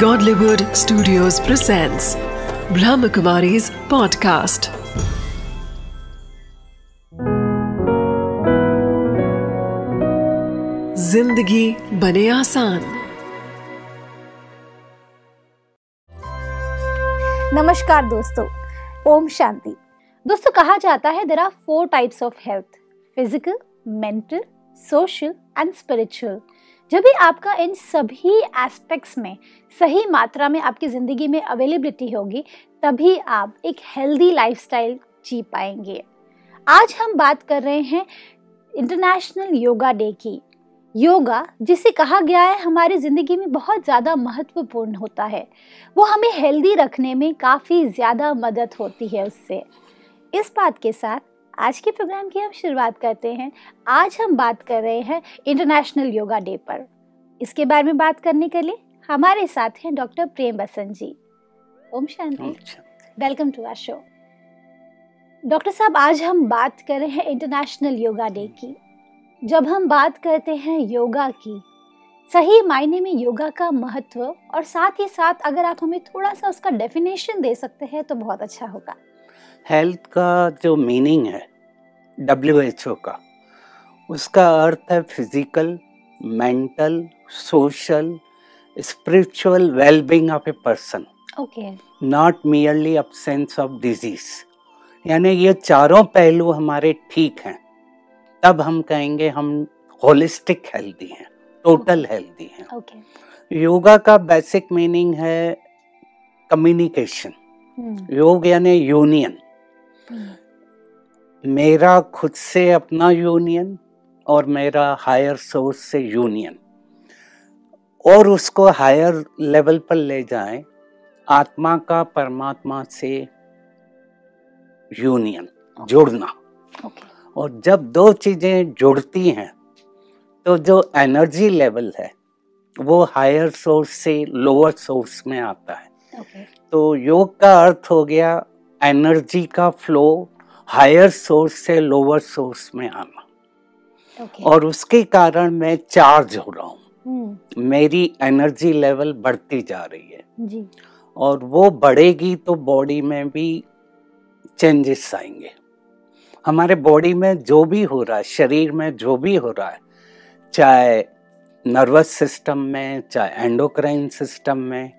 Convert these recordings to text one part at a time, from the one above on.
Godlywood Studios presents Brahmakumari's podcast. ज़िंदगी बने आसान। नमस्कार दोस्तों, ओम शांति। दोस्तों, कहा जाता है there are four types of health physical mental social and spiritual जब भी आपका इन सभी एस्पेक्ट्स में सही मात्रा में आपकी ज़िंदगी में अवेलेबिलिटी होगी, तभी आप एक हेल्दी लाइफस्टाइल जी पाएँगे। आज हम बात कर रहे हैं इंटरनेशनल योगा डे की। योगा जिसे कहा गया है, हमारी ज़िंदगी में बहुत ज़्यादा महत्वपूर्ण होता है। वो हमें हेल्दी रखने में काफ़ी ज़्यादा मदद होती है उससे। इस बात के साथ आज के प्रोग्राम की हम शुरुआत करते हैं। आज हम बात कर रहे हैं इंटरनेशनल योगा डे पर। इसके बारे में बात करने के लिए हमारे साथ हैं doctor Prem Basant ji. Om Shanti. Welcome to our show doctor साहब आज हम बात कर रहे हैं इंटरनेशनल योगा डे की। जब हम बात करते हैं योगा की सही मायने में योगा का महत्व और साथ ही साथ अगर आप हमें थोड़ा सा उसका डेफिनेशन दे सकते हैं तो बहुत अच्छा होगा। हेल्थ का जो मीनिंग है डब्ल्यू एच ओ का उसका अर्थ है physical mental social spiritual wellbeing of a person okay not merely absence of disease यानी ये चारों पहलू हमारे ठीक हैं। तब हम कहेंगे हम होलिस्टिक हेल्दी हैं टोटल हेल्दी हैं। योगा का बेसिक मीनिंग है कम्युनिकेशन हम्म, योग यानी यूनियन मेरा खुद से अपना यूनियन और मेरा हायर सोर्स से यूनियन। और उसको हायर लेवल पर ले जाएँ आत्मा का परमात्मा से यूनियन जुड़ना। और जब दो चीज़ें जुड़ती हैं तो जो एनर्जी लेवल है वो हायर सोर्स से लोअर सोर्स में आता है। ओके। तो योग का अर्थ हो गया एनर्जी का फ्लो हायर सोर्स से लोअर सोर्स में आना। ओके और उसके कारण मैं चार्ज हो रहा हूँ। हम्म, मेरी एनर्जी लेवल बढ़ती जा रही है। जी। और वो बढ़ेगी तो बॉडी में भी चेंजेस आएँगे। हमारे बॉडी में जो भी हो रहा है शरीर में जो भी हो रहा है चाहे नर्वस सिस्टम में चाहे एंडोक्राइन सिस्टम में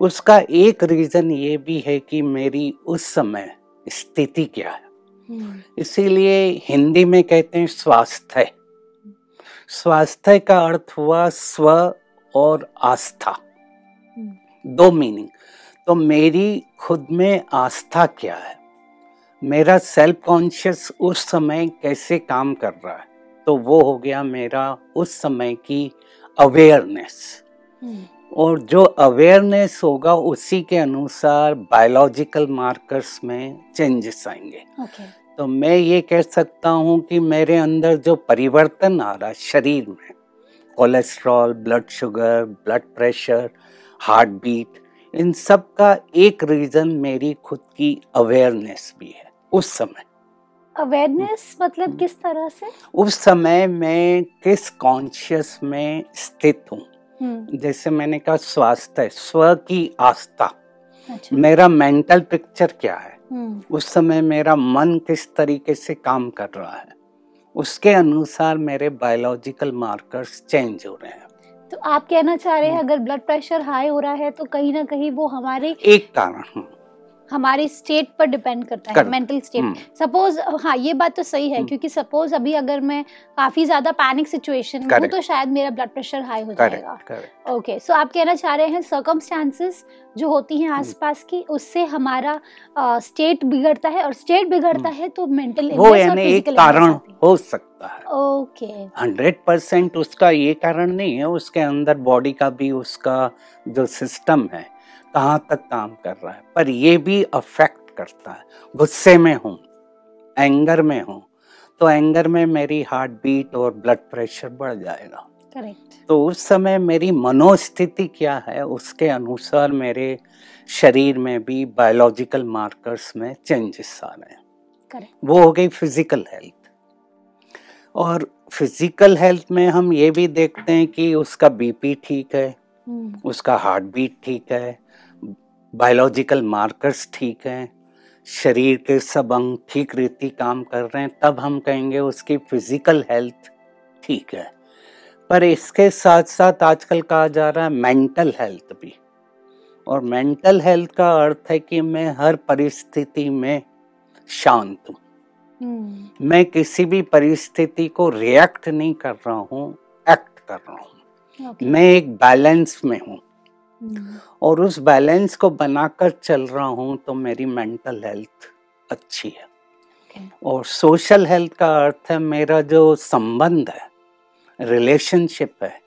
उसका एक रीज़न ये भी है कि मेरी उस समय स्थिति क्या है। हम्म, इसीलिए हिंदी में कहते हैं स्वास्थ्य। स्वास्थ्य का अर्थ हुआ स्व और आस्था। हम्म, दो मीनिंग तो मेरी खुद में आस्था क्या है? मेरा सेल्फ कॉन्शियस उस समय कैसे काम कर रहा है? तो वो हो गया मेरा उस समय की अवेयरनेस और जो अवेयरनेस होगा उसी के अनुसार बायोलॉजिकल मार्कर्स में चेंजेस आएँगे। ओके तो मैं ये कह सकता हूँ कि मेरे अंदर जो परिवर्तन आ रहा शरीर में cholesterol blood sugar blood pressure heart beat इन सब का एक रीजन मेरी खुद की अवेयरनेस भी है उस समय। अवेयरनेस मतलब किस तरह से? उस समय मैं किस कॉन्शियस में स्थित हूँ? जैसे मैंने कहा स्वास्थ्य स्व की आस्था। अच्छा। मेरा मेंटल पिक्चर क्या है? हम्म, उस समय मेरा मन किस तरीके से काम कर रहा है? उसके अनुसार मेरे बायोलॉजिकल मार्कर्स चेंज हो रहे हैं। तो आप कहना चाह रहे हैं हम्म। अगर ब्लड प्रेशर हाई हो रहा है तो कहीं ना कहीं वो हमारे एक कारण हम्म, हमारी स्टेट पर डिपेंड करता है मेंटल स्टेट सपोज़ हाँ ये बात तो सही है हम्म। क्योंकि सपोज़ अभी अगर मैं काफ़ी ज़्यादा पैनिक सिचुएशन में हूँ तो शायद मेरा ब्लड प्रेशर हाई हो जाएगा। ओके सो आप कहना चाह रहे हैं सर्कमस्टांसेस जो होती हैं आसपास की उससे हमारा स्टेट बिगड़ता है और स्टेट बिगड़ता है तो मेंटल वो यानी एक कारण हो। सकता है। ओके हंड्रेड परसेंट उसका ये कारण नहीं है उसके अंदर बॉडी का भी उसका जो सिस्टम है कहाँ तक काम कर रहा है पर ये भी अफेक्ट करता है। गुस्से में हूँ एंगर में हूँ तो एंगर में मेरी हार्ट बीट और ब्लड प्रेशर बढ़ जाएगा। करेक्ट तो उस समय मेरी मनोस्थिति क्या है उसके अनुसार मेरे शरीर में भी बायोलॉजिकल मार्कर्स में चेंजेस आ रहे हैं। करेक्ट वो हो गई फ़िज़िकल हेल्थ और फ़िज़िकल हेल्थ में हम ये भी देखते हैं कि उसका बीपी ठीक है हम्म, उसका हार्ट बीट ठीक है बायोलॉजिकल मार्कर्स ठीक हैं शरीर के सब अंग ठीक रीति काम कर रहे हैं तब हम कहेंगे उसकी फ़िज़िकल हेल्थ ठीक है। पर इसके साथ साथ आजकल कहा जा रहा है मेंटल हेल्थ भी। और मेंटल हेल्थ का अर्थ है कि मैं हर परिस्थिति में शांत हूँ। हम्म, मैं किसी भी परिस्थिति को रिएक्ट नहीं कर रहा हूँ एक्ट कर रहा हूँ। ओके, मैं एक बैलेंस में हूँ। और उस बैलेंस को बनाकर चल रहा हूँ तो मेरी मेंटल हेल्थ अच्छी है। ओके, और सोशल हेल्थ का अर्थ है मेरा जो संबंध है रिलेशनशिप है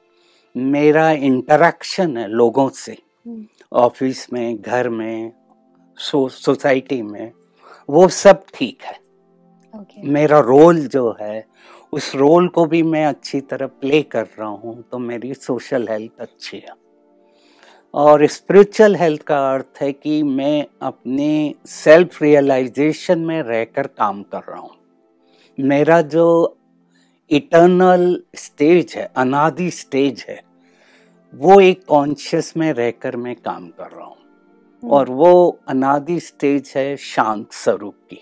मेरा इंटरेक्शन है लोगों से हम्म, ऑफ़िस में घर में सो, सोसाइटी में वो सब ठीक है। ओके, मेरा रोल जो है उस रोल को भी मैं अच्छी तरह प्ले कर रहा हूँ तो मेरी सोशल हेल्थ अच्छी है। और स्पिरिचुअल हेल्थ का अर्थ है कि मैं अपने सेल्फ रियलाइजेशन में रहकर काम कर रहा हूँ। मेरा जो इटर्नल स्टेज है अनादि स्टेज है वो एक कॉन्शियस में रहकर मैं काम कर रहा हूँ। हम्म, और वो अनादि स्टेज है शांत स्वरूप की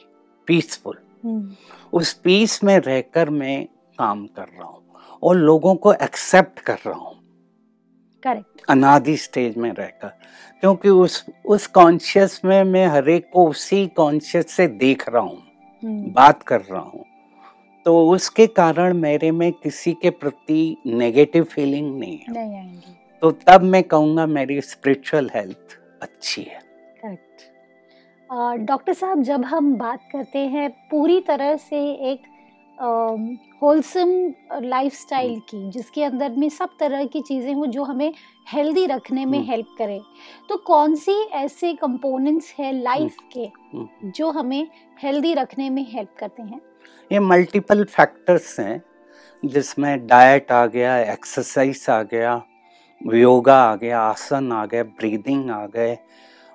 पीसफुल हम्म, उस पीस में रहकर मैं काम कर रहा हूँ और लोगों को एक्सेप्ट कर रहा हूँ। करेक्ट अनादि स्टेज में रहकर। क्योंकि उस उस कॉन्शियस में मैं हर एक को उसी कॉन्शियस से देख रहा हूँ हम्म, बात कर रहा हूँ। तो उसके कारण मेरे में किसी के प्रति नेगेटिव फीलिंग नहीं है। नहीं आएँगे। तो तब मैं कहूँगा मेरी स्पिरिचुअल हेल्थ अच्छी है। करेक्ट डॉक्टर साहब जब हम बात करते हैं पूरी तरह से एक होलसम लाइफस्टाइल की जिसके अंदर में सब तरह की चीज़ें हो जो हमें हेल्दी रखने में हम्म। हेल्प करे। तो कौन सी ऐसे कंपोनेंट्स है लाइफ के हम्म। जो हमें हेल्दी रखने में हेल्प करते हैं? ये मल्टीपल फैक्टर्स हैं जिसमें डाइट आ गया एक्सरसाइज आ गया योगा आ गया आसन आ गए ब्रीदिंग आ गए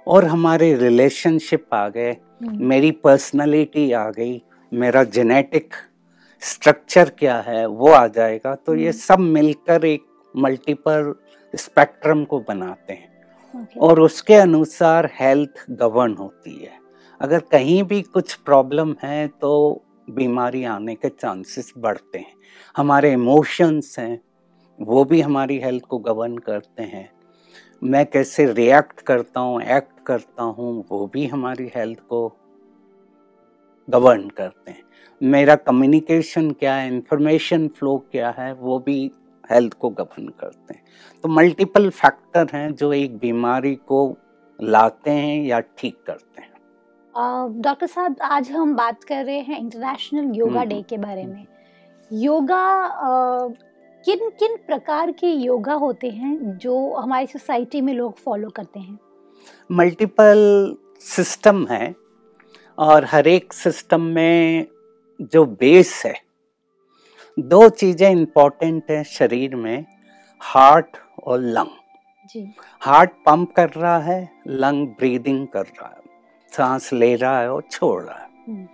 और हमारे रिलेशनशिप आ गए। हम्म, मेरी पर्सनालिटी आ गई मेरा जेनेटिक स्ट्रक्चर क्या है वो आ जाएगा। तो ये हम्म। सब मिलकर एक मल्टीपल स्पेक्ट्रम को बनाते हैं। ओके, और उसके अनुसार हेल्थ गवर्न होती है। अगर कहीं भी कुछ प्रॉब्लम है तो बीमारी आने के चांसेस बढ़ते हैं। हमारे इमोशंस हैं वो भी हमारी हेल्थ को गवर्न करते हैं। मैं कैसे रिएक्ट करता हूँ एक्ट करता हूँ वो भी हमारी हेल्थ को गवर्न करते हैं। मेरा कम्युनिकेशन क्या है इंफॉर्मेशन फ्लो क्या है वो भी हेल्थ को गवर्न करते हैं। तो मल्टीपल फैक्टर हैं जो एक बीमारी को लाते हैं या ठीक करते हैं। डॉक्टर साहब आज हम बात कर रहे हैं इंटरनेशनल योगा डे के बारे में। योगा अ, किन किन प्रकार के योगा होते हैं जो हमारी सोसाइटी में लोग फॉलो करते हैं? मल्टीपल सिस्टम है। और हर एक सिस्टम में जो बेस है दो चीज़ें इम्पोर्टेंट हैं शरीर में हार्ट और लंग हार्ट पंप कर रहा है लंग ब्रीदिंग कर रहा है सांस ले रहा है और छोड़ रहा है। हम्म,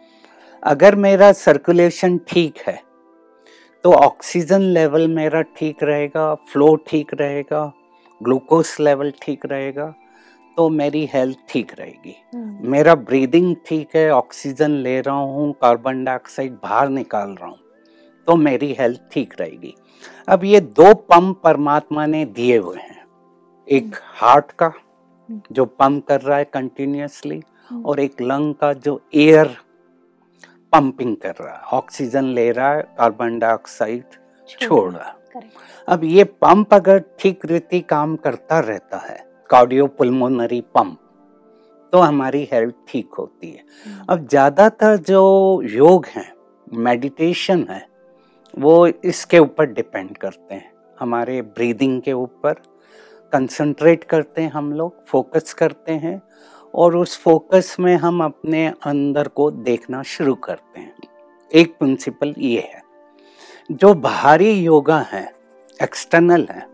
अगर मेरा सर्कुलेशन ठीक है तो ऑक्सीजन लेवल मेरा ठीक रहेगा फ्लो ठीक रहेगा ग्लूकोज लेवल ठीक रहेगा तो मेरी हेल्थ ठीक रहेगी। हम्म, मेरा ब्रीदिंग ठीक है ऑक्सीजन ले रहा हूँ कार्बन डाइऑक्साइड बाहर निकाल रहा हूँ तो मेरी हेल्थ ठीक रहेगी। अब ये दो पंप परमात्मा ने दिए हुए हैं। एक हार्ट का जो पंप कर रहा है कंटिन्यूसली हम्म, और एक लंग का जो एयर पंपिंग कर रहा है। ऑक्सीजन ले रहा है कार्बन डाइऑक्साइड छोड़ रहा अब ये पंप अगर ठीक रीति काम करता रहता है कार्डियोपुल्मोनरी पंप तो हमारी हेल्थ ठीक होती है। अब ज़्यादातर जो योग हैं मेडिटेशन है, वो इसके ऊपर डिपेंड करते हैं। हमारे ब्रीदिंग के ऊपर कंसंट्रेट करते हैं हम लोग फोकस करते हैं और उस फोकस में हम अपने अंदर को देखना शुरू करते हैं। एक प्रिंसिपल ये है, जो बाहरी योगा है एक्सटर्नल है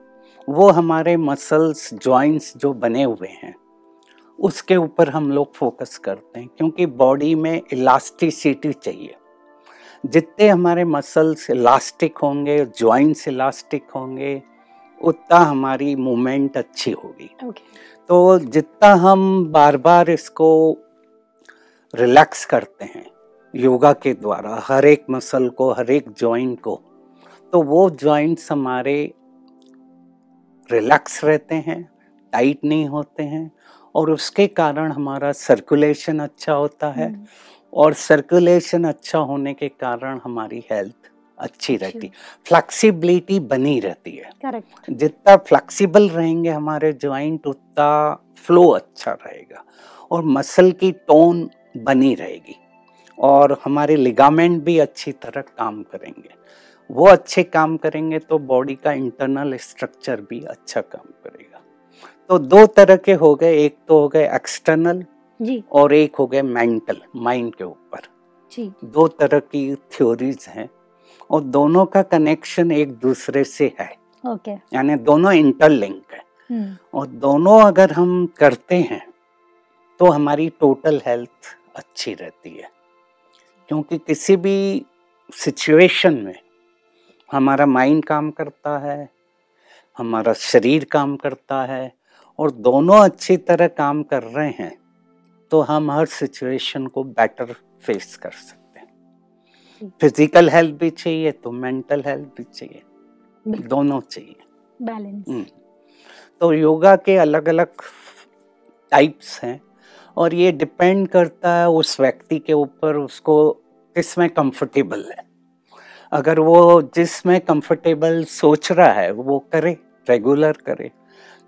वो हमारे मसल्स जॉइंट्स जो बने हुए हैं उसके ऊपर हम लोग फोकस करते हैं क्योंकि बॉडी में इलास्टिसिटी चाहिए। जितने हमारे मसल्स इलास्टिक होंगे जॉइंट्स इलास्टिक होंगे उतना हमारी मूवमेंट अच्छी होगी। ओके तो जितना हम बार बार इसको रिलैक्स करते हैं योगा के द्वारा हर एक मसल को हर एक जॉइंट को तो वो जॉइंट्स हमारे रिलैक्स रहते हैं टाइट नहीं होते हैं और उसके कारण हमारा सर्कुलेशन अच्छा होता है हम्म, और सर्कुलेशन अच्छा होने के कारण हमारी हेल्थ अच्छी रहती फ्लेक्सिबिलिटी बनी रहती है। जितना फ्लेक्सिबल रहेंगे हमारे ज्वाइंट उतना फ्लो अच्छा रहेगा और मसल की टोन बनी रहेगी और हमारे लिगामेंट भी अच्छी तरह काम करेंगे। वो अच्छे काम करेंगे तो बॉडी का इंटरनल स्ट्रक्चर भी अच्छा काम करेगा। तो दो तरह के हो गए एक तो हो गए एक्सटर्नल और एक हो गए मेंटल माइंड के ऊपर। दो तरह की थ्योरीज हैं और दोनों का कनेक्शन एक दूसरे से है। ओके यानी दोनों इंटरलिंक है। हम्म, और दोनों अगर हम करते हैं तो हमारी टोटल हेल्थ अच्छी रहती है। क्योंकि किसी भी सिचुएशन में हमारा माइंड काम करता है हमारा शरीर काम करता है और दोनों अच्छी तरह काम कर रहे हैं तो हम हर सिचुएशन को बेटर फेस कर सकते हैं। फ़िज़िकल हेल्थ भी चाहिए तो मेंटल हेल्थ भी चाहिए। दोनों चाहिए। Balance hmm. तो योगा के अलग अलग टाइप्स हैं और ये डिपेंड करता है उस व्यक्ति के ऊपर उसको किसमें कंफर्टेबल है। अगर वो जिसमें कंफर्टेबल सोच रहा है वो करे रेगुलर करे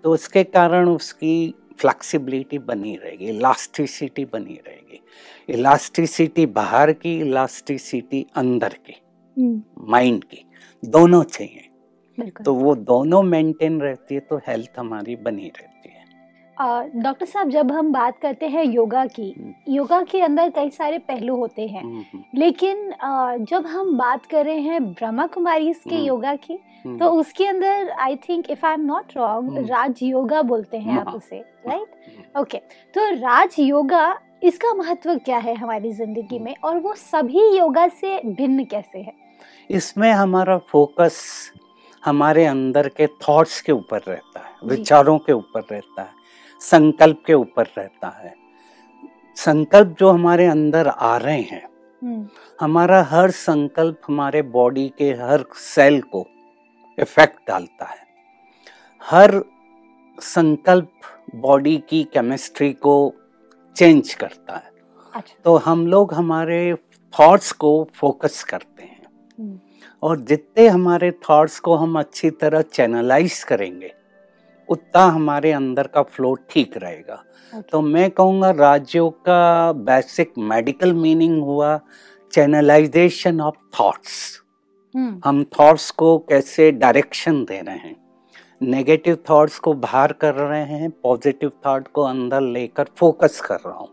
तो उसके कारण उसकी फ्लेक्सिबिलिटी बनी रहेगी इलास्टिसिटी बनी रहेगी। इलास्टिसिटी बाहर की इलास्टिसिटी अंदर की हम्म, माइंड की दोनों चाहिए। तो वो दोनों मेंटेन रहती है तो हेल्थ हमारी बनी रहती है। डॉक्टर साहब जब हम बात करते हैं योगा की हम्म। योगा के अंदर कई सारे पहलू होते हैं हम्म, हम्म, लेकिन आ, जब हम बात कर रहे हैं ब्रह्मा कुमारी के। योगा की तो उसके अंदर I think if I am not wrong. Raj yoga बोलते हैं आप हाँ। उसे राइट। ओके तो राज योगा इसका महत्व क्या है हमारी ज़िंदगी में और वो सभी योगा से भिन्न कैसे है इसमें हमारा फोकस हमारे अंदर के थॉट्स के ऊपर रहता है विचारों के ऊपर रहता है संकल्प के ऊपर रहता है। संकल्प जो हमारे अंदर आ रहे हैं हम्म, हमारा हर संकल्प हमारे बॉडी के हर सेल को इफ़ेक्ट डालता है। हर संकल्प बॉडी की केमिस्ट्री को चेंज करता है। अच्छा। तो हम लोग हमारे थॉट्स को फोकस करते हैं। हम्म, और जितने हमारे थॉट्स को हम अच्छी तरह चैनलाइज करेंगे उतना हमारे अंदर का फ्लो ठीक रहेगा। Okay, तो मैं कहूँगा राज्यों का बेसिक मेडिकल मीनिंग हुआ चैनलाइजेशन ऑफ़ थॉट्स हम थॉट्स को कैसे डायरेक्शन दे रहे हैं? नेगेटिव थॉट्स को बाहर कर रहे हैं पॉजिटिव थॉट को अंदर लेकर फोकस कर रहा हूँ।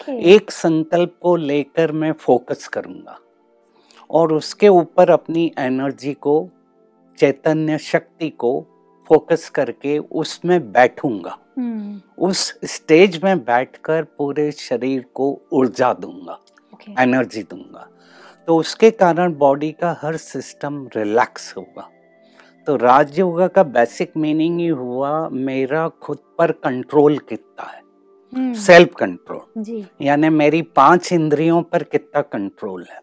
Okay, एक संकल्प को लेकर मैं फोकस करूँगा और उसके ऊपर अपनी एनर्जी को चैतन्य शक्ति को फोकस करके उसमें बैठूँगा। हम्म, उस स्टेज में बैठकर पूरे शरीर को ऊर्जा दूँगा okay, एनर्जी दूँगा। तो उसके कारण बॉडी का हर सिस्टम रिलैक्स होगा। तो राज योगा का बेसिक मीनिंग ही हुआ मेरा खुद पर कंट्रोल कितना है। Hmm, self control. यानी मेरी पाँच इंद्रियों पर कितना कंट्रोल है।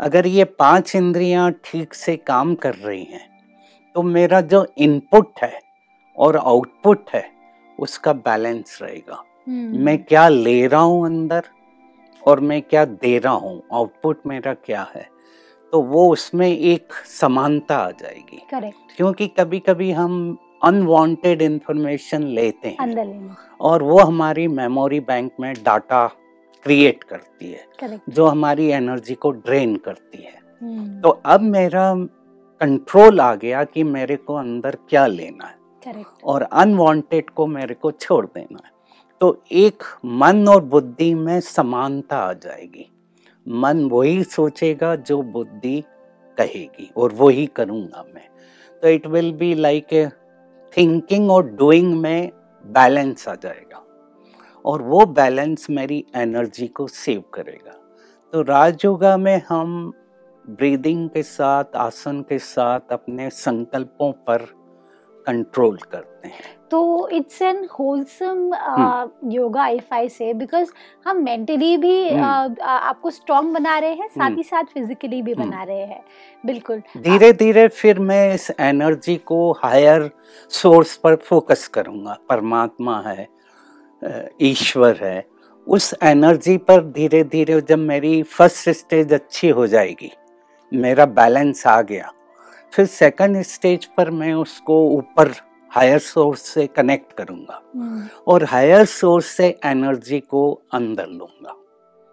अगर ये पाँच इंद्रियाँ ठीक से काम कर रही हैं तो मेरा जो इनपुट है और आउटपुट है उसका बैलेंस रहेगा। हम्म, मैं क्या ले रहा हूँ अंदर और मैं क्या दे रहा हूँ? आउटपुट मेरा क्या है? तो वो उसमें एक समानता आ जाएगी। करेक्ट। क्योंकि कभी कभी हम अनवांटेड इंफॉर्मेशन लेते हैं अंदर और वो हमारी मेमोरी बैंक में डाटा क्रिएट करती है। करेक्ट। जो हमारी एनर्जी को ड्रेन करती है। हम्म, तो अब मेरा कंट्रोल आ गया कि मेरे को अंदर क्या लेना है। और अनवांटेड को मेरे को छोड़ देना है। तो एक मन और बुद्धि में समानता आ जाएगी। मन वही सोचेगा जो बुद्धि कहेगी और वही करूँगा मैं। तो it will be like a thinking और डूइंग में बैलेंस आ जाएगा। और वो बैलेंस मेरी एनर्जी को सेव करेगा। तो राजयोगा में हम ब्रीदिंग के साथ आसन के साथ अपने संकल्पों पर कंट्रोल करते हैं तो it's an wholesome yoga if I say because हम मेंटली भी हम्म। uh, आपको स्ट्रांग बना रहे हैं साथ हम्म। ही साथ फिजिकली भी हम्म। बना रहे हैं बिल्कुल धीरे धीरे फिर मैं इस एनर्जी को हायर सोर्स पर फोकस करूँगा परमात्मा है ईश्वर है उस एनर्जी पर धीरे धीरे जब मेरी फ़र्स्ट स्टेज अच्छी हो जाएगी मेरा बैलेंस आ गया। फिर सेकंड स्टेज पर मैं उसको ऊपर हायर सोर्स से कनेक्ट करूँगा हम्म, और हायर सोर्स से एनर्जी को अंदर लूँगा।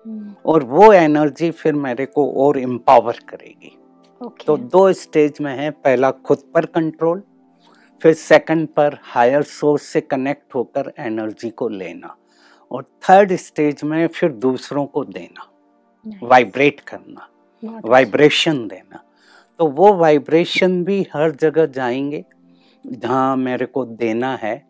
हम्म, और वो एनर्जी फिर मेरे को और एम्पावर करेगी। ओके तो दो स्टेज में है पहला खुद पर कंट्रोल फिर सेकंड पर हायर सोर्स से कनेक्ट होकर एनर्जी को लेना और थर्ड स्टेज में फिर दूसरों को देना। Nice. वाइब्रेट करना। बहुत अच्छा। वाइब्रेशन देना। तो वो वाइब्रेशन भी हर जगह जाएँगे जहाँ मेरे को देना है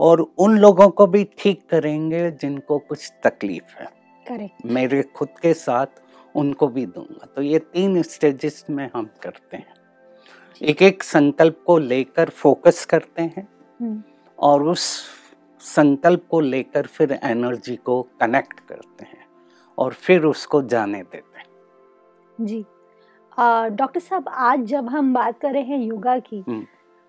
और उन लोगों को भी ठीक करेंगे जिनको कुछ तकलीफ़ है। करेक्ट मेरे खुद के साथ उनको भी दूँगा। तो ये तीन स्टेजेस में हम करते हैं। एक एक संकल्प को लेकर फोकस करते हैं हम्म, और उस संकल्प को लेकर फिर एनर्जी को कनेक्ट करते हैं और फिर उसको जाने देते हैं। जी। डॉक्टर साहब आज जब हम बात कर रहे हैं योगा की हम्म।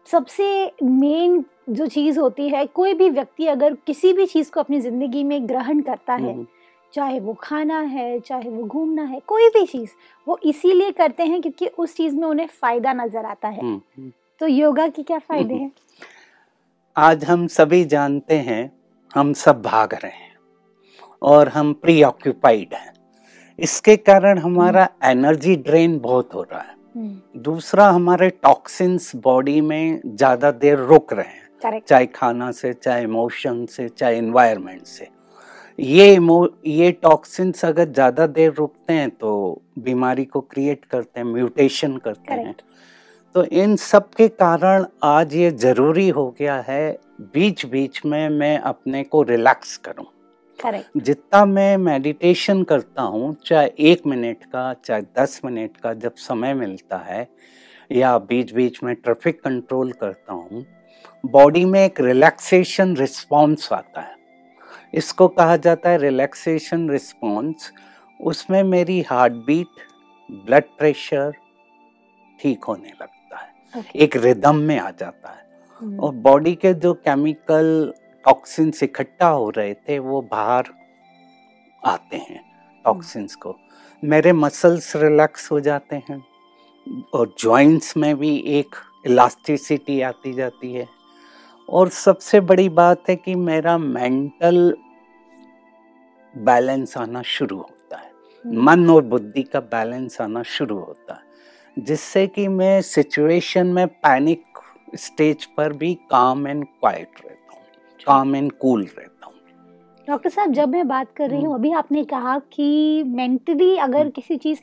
सबसे मेन जो चीज़ होती है कोई भी व्यक्ति अगर किसी भी चीज़ को अपनी ज़िंदगी में ग्रहण करता है हम्म, चाहे वो खाना है चाहे वो घूमना है कोई भी चीज़ वो इसीलिए करते हैं क्योंकि उस चीज़ में उन्हें फ़ायदा नज़र आता है। हम्म। तो योगा के क्या फ़ायदे हैं? आज हम सभी जानते हैं हम सब भाग रहे हैं और हम प्री ऑक्यूपाइड हैं। इसके कारण हमारा एनर्जी ड्रेन बहुत हो रहा है। हम्म, दूसरा हमारे टॉक्सिन्स बॉडी में ज़्यादा देर रुक रहे हैं। चाहे खाना से चाहे इमोशन से चाहे इन्वायरमेंट से। ये ये टॉक्सिन्स अगर ज़्यादा देर रुकते हैं तो बीमारी को क्रिएट करते हैं म्यूटेशन करते Correct. हैं तो इन सब के कारण आज ये ज़रूरी हो गया है बीच बीच में मैं अपने को रिलैक्स करूँ। करेक्ट जितना मैं मेडिटेशन करता हूँ चाहे एक मिनट का चाहे दस मिनट का जब समय मिलता है या बीच बीच में ट्रैफ़िक कंट्रोल करता हूँ बॉडी में एक रिलैक्सेशन रिस्पॉन्स आता है। इसको कहा जाता है रिलैक्सेशन रिस्पॉन्स उसमें मेरी हार्ट बीट ब्लड प्रेशर ठीक होने लगता है। ओके एक रिदम में आ जाता है। हम्म, और बॉडी के जो केमिकल टॉक्सिन्स इकट्ठा हो रहे थे वो बाहर आते हैं टॉक्सिन्स को। मेरे मसल्स रिलैक्स हो जाते हैं और जॉइंट्स में भी एक इलास्टिसिटी आती जाती है। और सबसे बड़ी बात है कि मेरा मेंटल बैलेंस आना शुरू होता है। हम्म, मन और बुद्धि का बैलेंस आना शुरू होता है जिससे कि मैं सिचुएशन में पैनिक स्टेज पर भी काम एंड क्वाइट रहता हूँ काम एंड कूल रहता हूँ डॉक्टर साहब जब मैं बात कर रही हूँ हम्म। अभी आपने कहा कि मेंटली अगर हम्म। किसी चीज़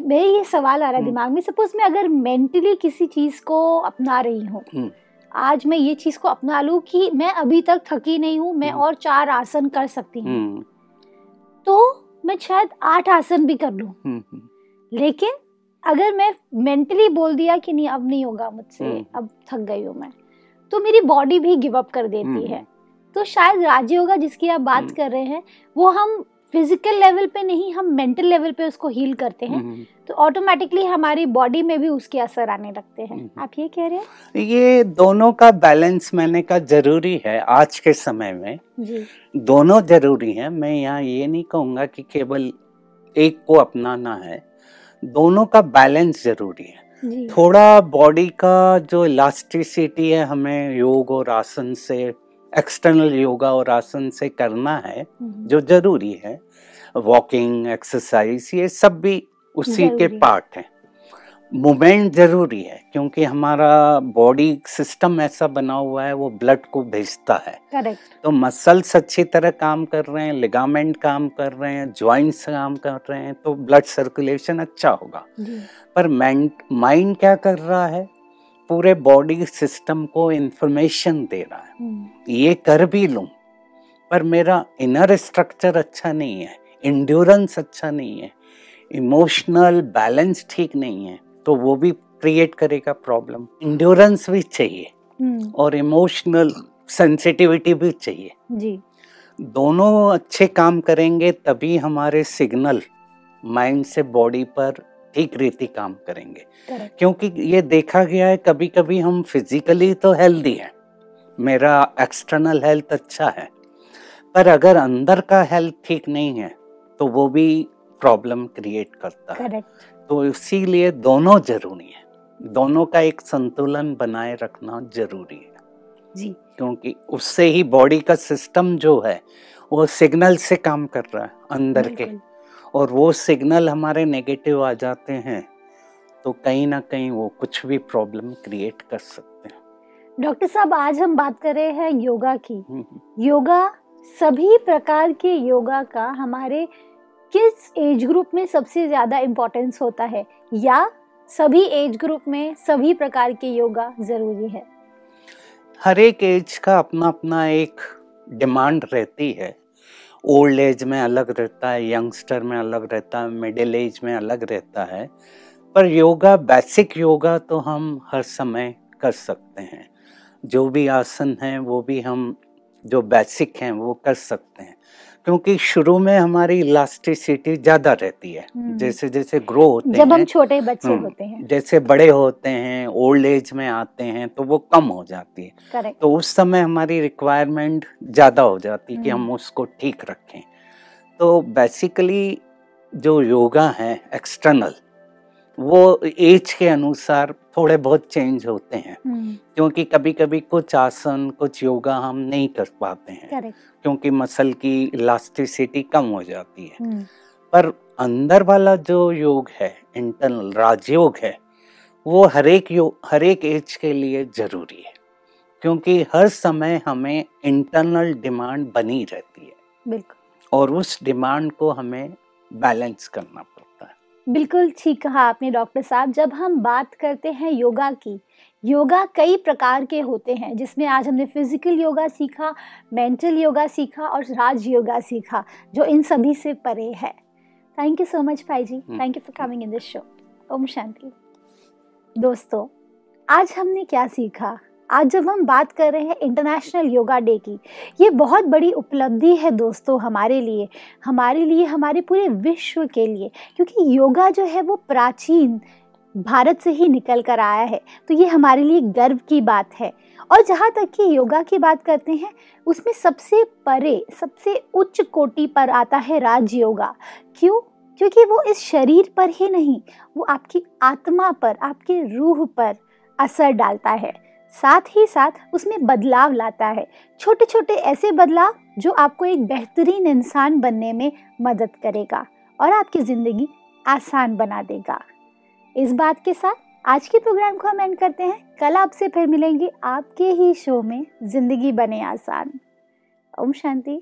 मेरे ये सवाल आ रहा है हम्म। दिमाग में सपोज़ मैं अगर मेंटली किसी चीज़ को अपना रही हूँ। आज मैं ये चीज़ को अपना लूँ कि मैं अभी तक थकी नहीं हूँ मैं। और चार आसन कर सकती हूँ तो मैं शायद आठ आसन भी कर लूँ लेकिन अगर मैं मेंटली बोल दिया कि नहीं अब नहीं होगा मुझसे। अब थक गई हूँ मैं तो मेरी बॉडी भी गिव अप कर देती। है तो शायद राजयोगा जिसकी आप बात हम्म। कर रहे हैं। वो हम फ़िज़िकल लेवल पे नहीं हम मेंटल लेवल पे उसको हील करते हैं। हम्म। तो ऑटोमेटिकली हमारी बॉडी में भी उसके असर आने लगते हैं। हम्म। आप ये कह रहे हैं? ये दोनों का बैलेंस मैंने का ज़रूरी है आज के समय में। जी। दोनों ज़रूरी है। मैं यहाँ ये नहीं कहूँगा कि केवल एक को अपनाना है। दोनों का बैलेंस ज़रूरी है। जी। थोड़ा बॉडी का जो इलास्टिसिटी है हमें योग और आसन से एक्सटर्नल योगा और आसन से करना है हम्म। जो ज़रूरी है। वॉकिंग एक्सरसाइज ये सब भी उसी के पार्ट हैं। मूवमेंट ज़रूरी है क्योंकि हमारा बॉडी सिस्टम ऐसा बना हुआ है वो ब्लड को भेजता है। करेक्ट तो मसल्स अच्छी तरह काम कर रहे हैं लिगामेंट काम कर रहे हैं जॉइंट्स काम कर रहे हैं तो ब्लड सर्कुलेशन अच्छा होगा। जी। पर माइंड क्या कर रहा है? पूरे बॉडी सिस्टम को इंफॉर्मेशन दे रहा है। हम्म। ये कर भी लूँ पर मेरा इनर स्ट्रक्चर अच्छा नहीं है इंड्योरेंस अच्छा नहीं है इमोशनल बैलेंस ठीक नहीं है तो वो भी क्रिएट करेगा प्रॉब्लम इंड्योरेंस भी चाहिए हम्म, और इमोशनल सेंसिटिविटी भी चाहिए। जी। दोनों अच्छे काम करेंगे तभी हमारे सिग्नल माइंड से बॉडी पर ठीक रीति काम करेंगे। क्योंकि ये देखा गया है कभी कभी हम फिजिकली तो हेल्दी हैं। मेरा एक्सटर्नल हेल्थ अच्छा है। पर अगर अंदर का हेल्थ ठीक नहीं है तो वो भी प्रॉब्लम क्रिएट करता है। तो इसीलिए दोनों ज़रूरी है। दोनों का एक संतुलन बनाए रखना ज़रूरी है। जी। क्योंकि उससे ही बॉडी का सिस्टम जो है वो सिग्नल से काम कर रहा है अंदर के। और वो सिग्नल हमारे नेगेटिव आ जाते हैं तो कहीं ना कहीं वो कुछ भी प्रॉब्लम क्रिएट कर सकते हैं। डॉक्टर साहब आज हम बात कर रहे हैं योगा की। हम्म, योगा सभी प्रकार के योगा का हमारे किस एज ग्रुप में सबसे ज़्यादा इम्पोर्टेंस होता है? या सभी एज ग्रुप में सभी प्रकार के योगा ज़रूरी है? हर एक एज का अपना अपना एक डिमांड रहती है। ओल्ड एज में अलग रहता है, यंगस्टर में अलग रहता है, मिडिल एज में अलग रहता है। पर योगा, बेसिक योगा तो हम हर समय कर सकते हैं। जो भी आसन हैं, वो भी हम जो बेसिक हैं वो कर सकते हैं। क्योंकि शुरू में हमारी इलास्टिसिटी ज़्यादा रहती है। हम्म। जैसे जैसे ग्रो होते जब हम छोटे बच्चे हम्म, होते हैं। जैसे बड़े होते हैं ओल्ड एज में आते हैं तो वो कम हो जाती है। करेक्ट तो उस समय हमारी रिक्वायरमेंट ज़्यादा हो जाती है कि हम हम्म। उसको ठीक रखें। तो बेसिकली जो योगा है एक्सटर्नल वो एज के अनुसार थोड़े बहुत चेंज होते हैं। क्योंकि कभी कभी कुछ आसन कुछ योगा हम नहीं कर पाते हैं। क्योंकि मसल की इलास्टिसिटी कम हो जाती है। पर अंदर वाला जो योग है इंटरनल राजयोग है वो हर एक योग हर एक एज के लिए ज़रूरी है। क्योंकि हर समय हमें इंटरनल डिमांड बनी रहती है। बिल्कुल। और उस डिमांड को हमें बैलेंस करना पड़ता है। बिल्कुल ठीक कहा आपने डॉक्टर साहब। जब हम बात करते हैं योगा की योगा कई प्रकार के होते हैं जिसमें आज हमने फ़िज़िकल योगा सीखा मेंटल योगा सीखा और राज योगा सीखा जो इन सभी से परे है। थैंक यू सो मच भाई जी। Thank you for coming in this show Om Shanti. दोस्तों आज हमने क्या सीखा? आज जब हम बात कर रहे हैं इंटरनेशनल योगा डे की, ये बहुत बड़ी उपलब्धि है दोस्तों हमारे लिए हमारे लिए, हमारे पूरे विश्व के लिए, क्योंकि योगा जो है वो प्राचीन भारत से ही निकल कर आया है तो ये हमारे लिए गर्व की बात है। और जहाँ तक कि योगा की बात करते हैं, उसमें सबसे परे, सबसे उच्च कोटि पर आता है राज योगा क्यों? क्योंकि वो इस शरीर पर ही नहीं, वो आपकी आत्मा पर, आपके रूह पर असर डालता है। साथ ही साथ उसमें बदलाव लाता है। छोटे छोटे ऐसे बदलाव जो आपको एक बेहतरीन इंसान बनने में मदद करेगा और आपकी ज़िंदगी आसान बना देगा। इस बात के साथ आज के प्रोग्राम को हम एंड करते हैं। कल आपसे फिर मिलेंगे आपके ही शो में ज़िंदगी बने आसान। ओम शांति।